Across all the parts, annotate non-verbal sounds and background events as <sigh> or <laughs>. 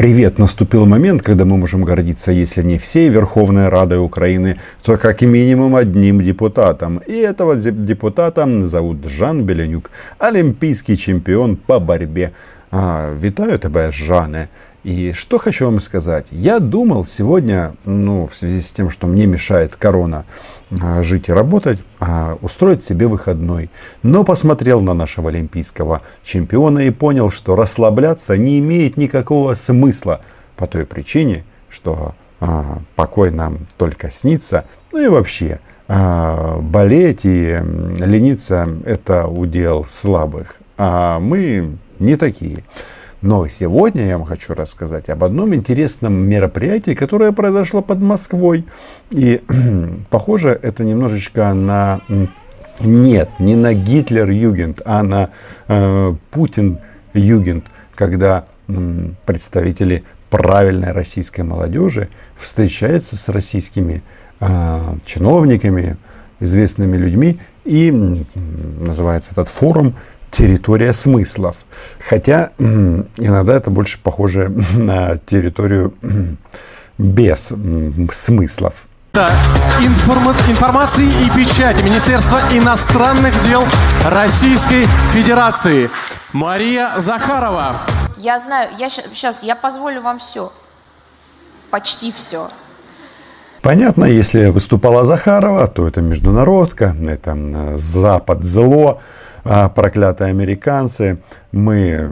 Привет, наступил момент, когда мы можем гордиться, если не всей Верховной Радой Украины, то как минимум одним депутатом. И этого депутата зовут Жан Беленюк, олимпийский чемпион по борьбе. А, витаю тебя, Жане. И что хочу вам сказать. Я думал сегодня, ну, в связи с тем, что мне мешает корона а, жить и работать, а, устроить себе выходной. Но посмотрел на нашего олимпийского чемпиона и понял, что расслабляться не имеет никакого смысла. По той причине, что а, покой нам только снится. Ну и вообще, болеть и лениться это удел слабых. А мы не такие. Но сегодня я вам хочу рассказать об одном интересном мероприятии, которое произошло под Москвой. И <clears throat> похоже это немножечко на... Нет, не на Гитлер-Югент, а на э, Путин-Югент, когда э, представители правильной российской молодежи встречаются с российскими э, чиновниками, известными людьми, и называется этот форум территория смыслов. Хотя иногда это больше похоже <laughs> на территорию без смыслов. Да, информа информации и печати Министерства иностранных дел Российской Федерации. Мария Захарова. Я знаю, я сейчас, я позволю вам все. Почти все. Понятно, если выступала Захарова, то это международка, это Запад зло, а, проклятые американцы, мы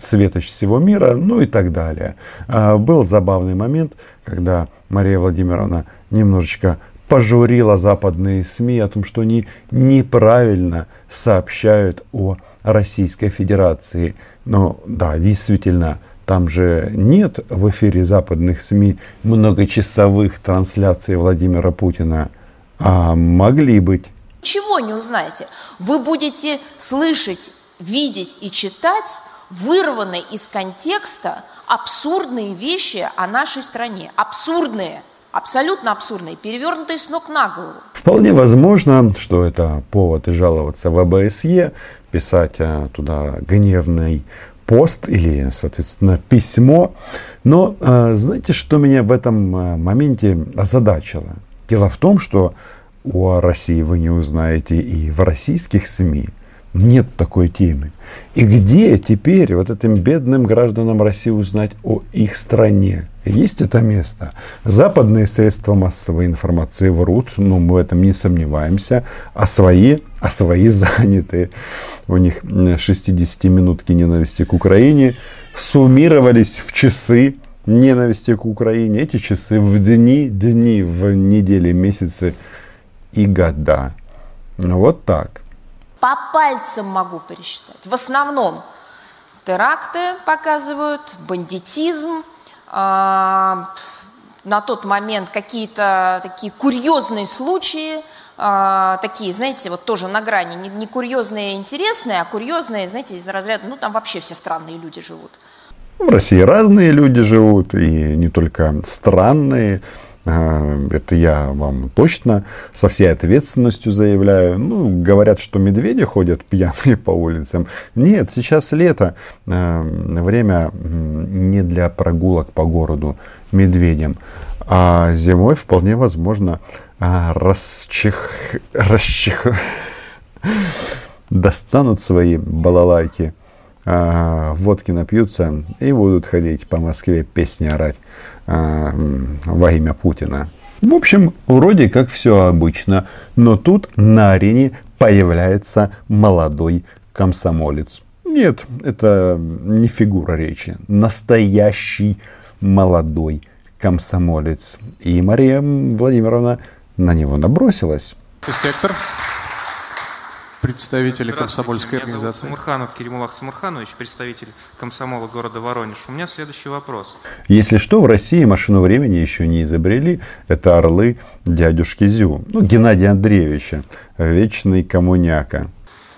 светоч всего мира, ну и так далее. А, был забавный момент, когда Мария Владимировна немножечко пожурила западные СМИ о том, что они неправильно сообщают о Российской Федерации. Но да, действительно, там же нет в эфире западных СМИ многочасовых трансляций Владимира Путина, а могли быть ничего не узнаете. Вы будете слышать, видеть и читать вырванные из контекста абсурдные вещи о нашей стране. Абсурдные, абсолютно абсурдные, перевернутые с ног на голову. Вполне возможно, что это повод жаловаться в АБСЕ, писать э, туда гневный пост или, соответственно, письмо. Но э, знаете, что меня в этом э, моменте озадачило? Дело в том, что о России вы не узнаете и в российских СМИ. Нет такой темы. И где теперь вот этим бедным гражданам России узнать о их стране? Есть это место. Западные средства массовой информации врут, но мы в этом не сомневаемся. А свои, а свои <laughs> заняты. У них 60-минутки ненависти к Украине суммировались в часы ненависти к Украине. Эти часы в дни, дни, в недели, месяцы и года. Ну, вот так. По пальцам могу пересчитать. В основном теракты показывают, бандитизм, э, на тот момент какие-то такие курьезные случаи, э, такие, знаете, вот тоже на грани, не, не курьезные интересные, а курьезные, знаете, из разряда, ну там вообще все странные люди живут. В России разные люди живут, и не только странные. Это я вам точно со всей ответственностью заявляю. Ну, говорят, что медведи ходят <laughs> пьяные по улицам. Нет, сейчас лето. Время не для прогулок по городу медведям. А зимой вполне возможно а, расчих... <laughs> расчих... <laughs> достанут свои балалайки а, водки напьются и будут ходить по Москве песни орать а, во имя Путина. В общем, вроде как все обычно, но тут на арене появляется молодой комсомолец. Нет, это не фигура речи. Настоящий молодой комсомолец. И Мария Владимировна на него набросилась. Сектор представители комсомольской меня организации. Зовут Самурханов Керимулах Самурханович, представитель комсомола города Воронеж. У меня следующий вопрос. Если что, в России машину времени еще не изобрели. Это орлы дядюшки Зю. Ну, Геннадия Андреевича, вечный коммуняка.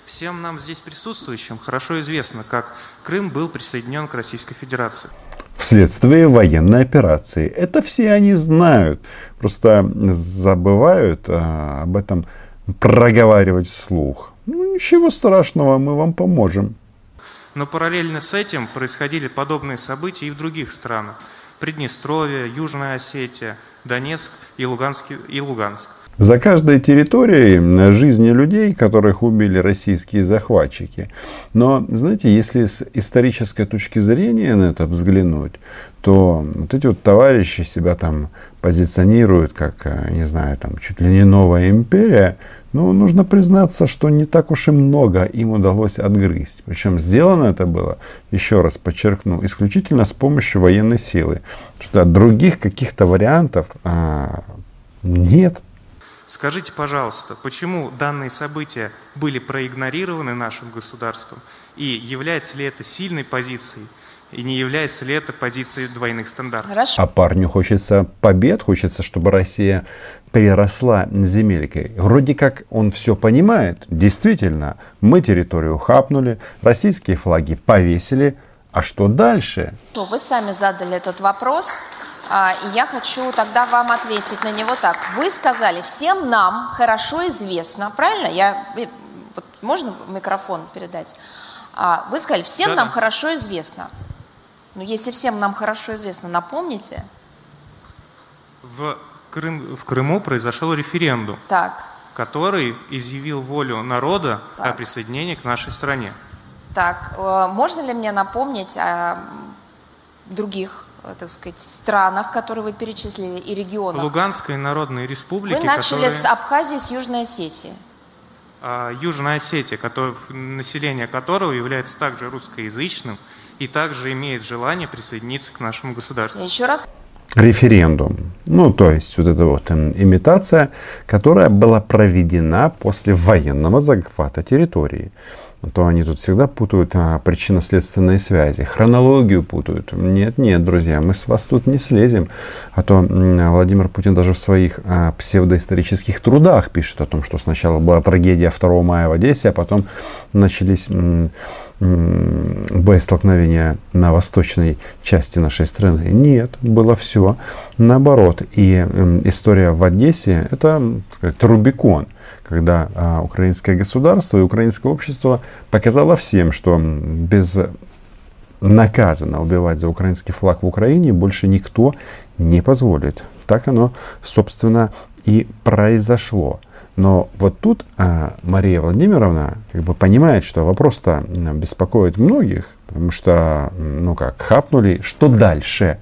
Всем нам здесь присутствующим хорошо известно, как Крым был присоединен к Российской Федерации вследствие военной операции. Это все они знают, просто забывают а, об этом проговаривать вслух. Ну, ничего страшного, мы вам поможем. Но параллельно с этим происходили подобные события и в других странах. Приднестровье, Южная Осетия, Донецк и Луганск. И Луганск. За каждой территорией жизни людей, которых убили российские захватчики. Но, знаете, если с исторической точки зрения на это взглянуть, то вот эти вот товарищи себя там позиционируют как, э, не знаю, там чуть ли не новая империя. Но нужно признаться, что не так уж и много им удалось отгрызть. Причем сделано это было, еще раз подчеркну, исключительно с помощью военной силы. Что других каких-то вариантов а, нет. Скажите, пожалуйста, почему данные события были проигнорированы нашим государством? И является ли это сильной позицией? И не является ли это позицией двойных стандартов? Хорошо. А парню хочется побед, хочется, чтобы Россия переросла земелькой. Вроде как он все понимает. Действительно, мы территорию хапнули, российские флаги повесили. А что дальше? Вы сами задали этот вопрос. А, и я хочу тогда вам ответить на него так. Вы сказали, всем нам хорошо известно, правильно? Я, э, вот можно микрофон передать? А, вы сказали, всем Да-да. нам хорошо известно. Ну, если всем нам хорошо известно, напомните. В, Крым, в Крыму произошел референдум, Так, который изъявил волю народа о Так. присоединении к нашей стране. так, э, можно ли мне напомнить о других, так сказать, странах, которые вы перечислили, и регионах? Луганской Народной Республики, Вы начали которые- с Абхазии, с Южной Осетии. а, Южная Осетия, который- население которого является также русскоязычным и также имеет желание присоединиться к нашему государству. Еще раз Референдум. Ну, то есть вот эта вот м, имитация, которая была проведена после военного захвата территории. А то они тут всегда путают а, причинно-следственные связи, хронологию путают. Нет, нет, друзья, мы с вас тут не слезем. А то Владимир Путин даже в своих а, псевдоисторических трудах пишет о том, что сначала была трагедия 2 мая в Одессе, а потом начались боестолкновения на восточной части нашей страны. Нет, было все наоборот. И история в Одессе – это сказать, Рубикон, когда а, украинское государство и украинское общество показало всем, что без наказано убивать за украинский флаг в Украине больше никто не позволит. Так оно, собственно, и произошло. Но вот тут а, Мария Владимировна как бы понимает, что вопрос-то беспокоит многих, потому что, ну как, хапнули, что дальше?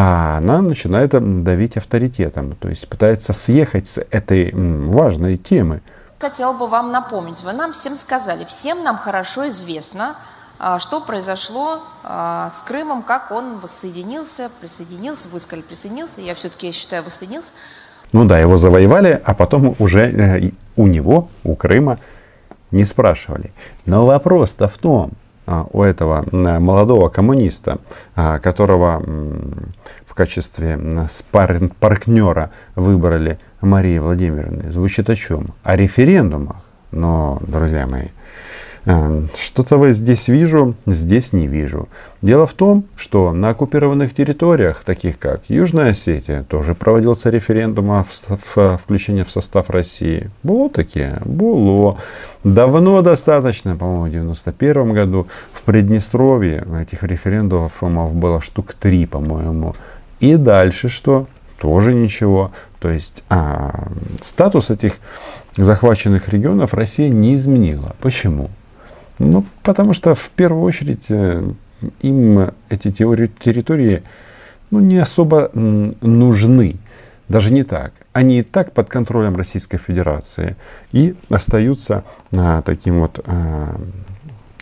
А она начинает давить авторитетом, то есть пытается съехать с этой важной темы. Хотела бы вам напомнить, вы нам всем сказали, всем нам хорошо известно, а, что произошло а, с Крымом, как он воссоединился, присоединился, вы сказали присоединился, я все-таки считаю воссоединился. Ну да, его завоевали, а потом уже э, у него, у Крыма, не спрашивали. Но вопрос-то в том, у этого молодого коммуниста, а, которого в качестве м, спар- партнера выбрали Марии Владимировны, звучит о чем? О референдумах. Но, друзья мои, что-то вы здесь вижу, здесь не вижу. Дело в том, что на оккупированных территориях, таких как Южная Осетия, тоже проводился референдум о включении в состав России. Было такие? Было. Давно достаточно, по-моему, в 91 году. В Приднестровье этих референдумов было штук три, по-моему. И дальше что? Тоже ничего. То есть а, статус этих захваченных регионов Россия не изменила. Почему? Ну, потому что в первую очередь э, им эти теори- территории ну, не особо нужны. Даже не так. Они и так под контролем Российской Федерации и остаются а, таким вот а,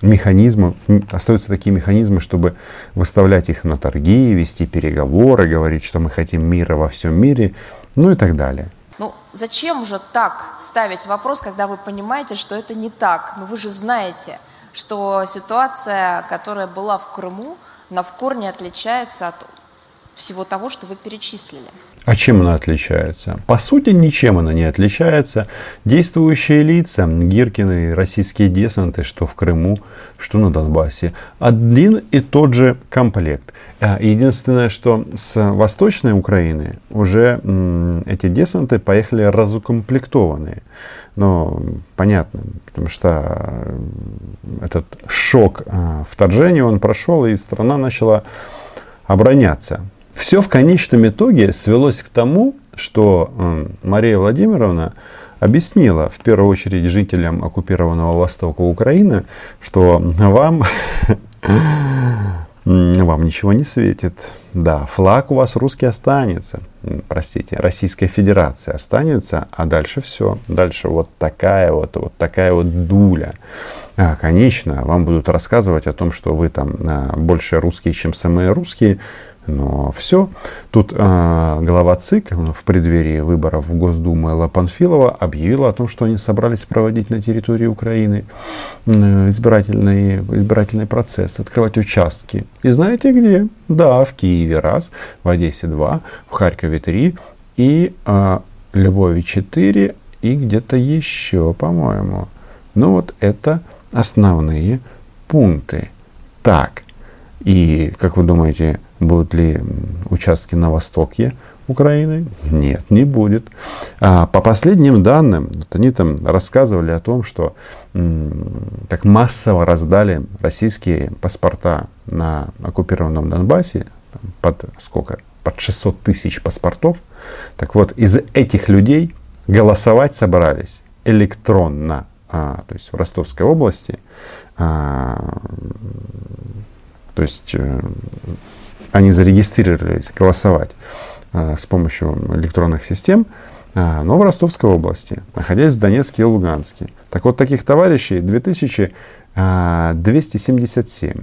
механизмом, остаются такие механизмы, чтобы выставлять их на торги, вести переговоры, говорить, что мы хотим мира во всем мире, ну и так далее. Ну, зачем же так ставить вопрос, когда вы понимаете, что это не так? Ну, вы же знаете, что ситуация, которая была в Крыму, она в корне отличается от всего того, что вы перечислили. А чем она отличается? По сути, ничем она не отличается. Действующие лица, Гиркины, российские десанты, что в Крыму, что на Донбассе, один и тот же комплект. А единственное, что с Восточной Украины уже эти десанты поехали разукомплектованные. Но понятно, потому что этот шок а, вторжения он прошел, и страна начала обороняться. Все в конечном итоге свелось к тому, что Мария Владимировна объяснила в первую очередь жителям оккупированного востока Украины, что вам, <laughs> вам ничего не светит. Да, флаг у вас русский останется, простите, Российская Федерация останется, а дальше все. Дальше вот такая вот, вот такая вот дуля. А, конечно, вам будут рассказывать о том, что вы там а, больше русские, чем самые русские. Но все. Тут э, глава ЦИК в преддверии выборов в Госдуму Элла Панфилова объявила о том, что они собрались проводить на территории Украины избирательный, избирательный процесс, открывать участки. И знаете где? Да, в Киеве раз, в Одессе два, в Харькове три и э, Львове четыре и где-то еще, по-моему. Ну вот это основные пункты. Так, и как вы думаете, Будут ли участки на востоке Украины? Нет, не будет. А по последним данным, вот они там рассказывали о том, что как массово раздали российские паспорта на оккупированном Донбассе, под сколько? Под 600 тысяч паспортов. Так вот, из этих людей голосовать собрались электронно, а, то есть в Ростовской области, а, то есть э, они зарегистрировались голосовать э, с помощью электронных систем, э, но в Ростовской области, находясь в Донецке и Луганске. Так вот, таких товарищей 2277. Э,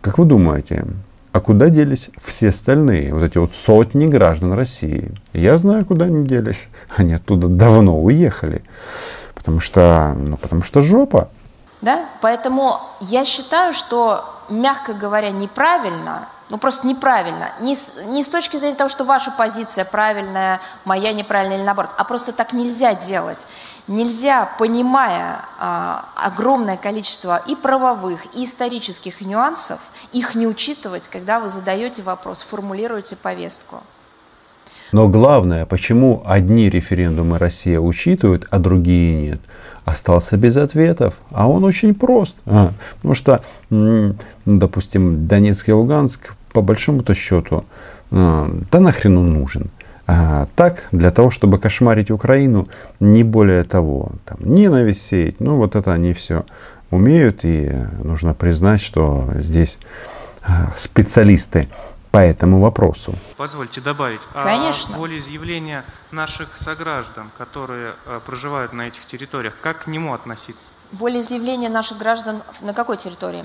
как вы думаете, а куда делись все остальные, вот эти вот сотни граждан России? Я знаю, куда они делись. Они оттуда давно уехали. Потому что, ну, потому что жопа. Да, поэтому я считаю, что, мягко говоря, неправильно ну, просто неправильно. Не с, не с точки зрения того, что ваша позиция правильная, моя неправильная или наоборот, а просто так нельзя делать. Нельзя, понимая а, огромное количество и правовых, и исторических нюансов, их не учитывать, когда вы задаете вопрос, формулируете повестку. Но главное, почему одни референдумы Россия учитывает, а другие нет, остался без ответов. А он очень прост. А, потому что, допустим, Донецк и Луганск, по большому-то счету, а, да нахрен он нужен. А, так, для того, чтобы кошмарить Украину, не более того, там, ненависть сеять, ну вот это они все умеют, и нужно признать, что здесь а, специалисты по этому вопросу. Позвольте добавить. Конечно. А волеизъявление наших сограждан, которые э, проживают на этих территориях, как к нему относиться? Волеизъявление наших граждан на какой территории?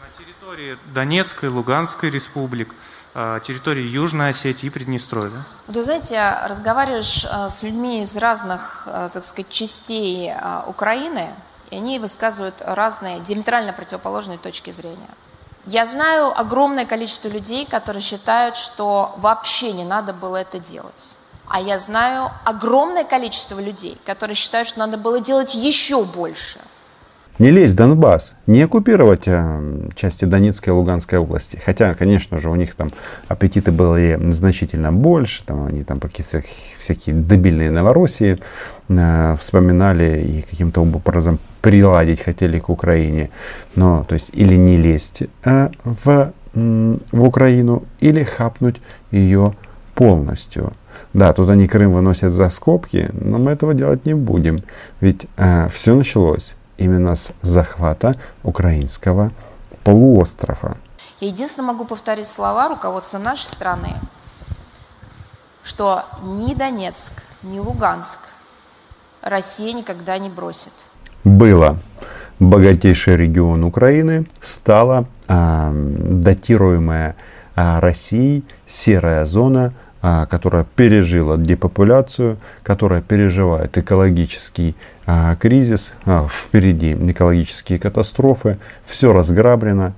На территории Донецкой, Луганской республик, э, территории Южной Осетии и Приднестровья. Вы знаете, разговариваешь э, с людьми из разных, так сказать, частей Украины, и они высказывают разные, диаметрально противоположные точки зрения. Я знаю огромное количество людей, которые считают, что вообще не надо было это делать. А я знаю огромное количество людей, которые считают, что надо было делать еще больше – не лезть в Донбасс, не оккупировать э, части Донецкой и Луганской области. Хотя, конечно же, у них там аппетиты были значительно больше, там они там какие-то всякие дебильные Новороссии э, вспоминали и каким-то образом приладить хотели к Украине. Но, то есть, или не лезть э, в, в Украину, или хапнуть ее полностью. Да, тут они Крым выносят за скобки, но мы этого делать не будем. Ведь э, все началось именно с захвата украинского полуострова. Я единственное могу повторить слова руководства нашей страны, что ни Донецк, ни Луганск Россия никогда не бросит. Было. Богатейший регион Украины стала э, датируемая э, Россией серая зона – а, которая пережила депопуляцию, которая переживает экологический кризис, а, впереди экологические катастрофы, все разграблено,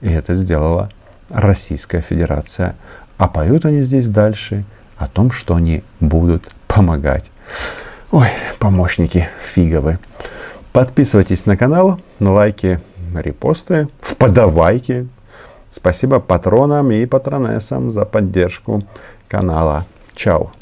и это сделала Российская Федерация. А поют они здесь дальше о том, что они будут помогать. Ой, помощники фиговы. Подписывайтесь на канал, на лайки, репосты, вподавайки. Спасибо патронам и патронессам за поддержку канала. Чао.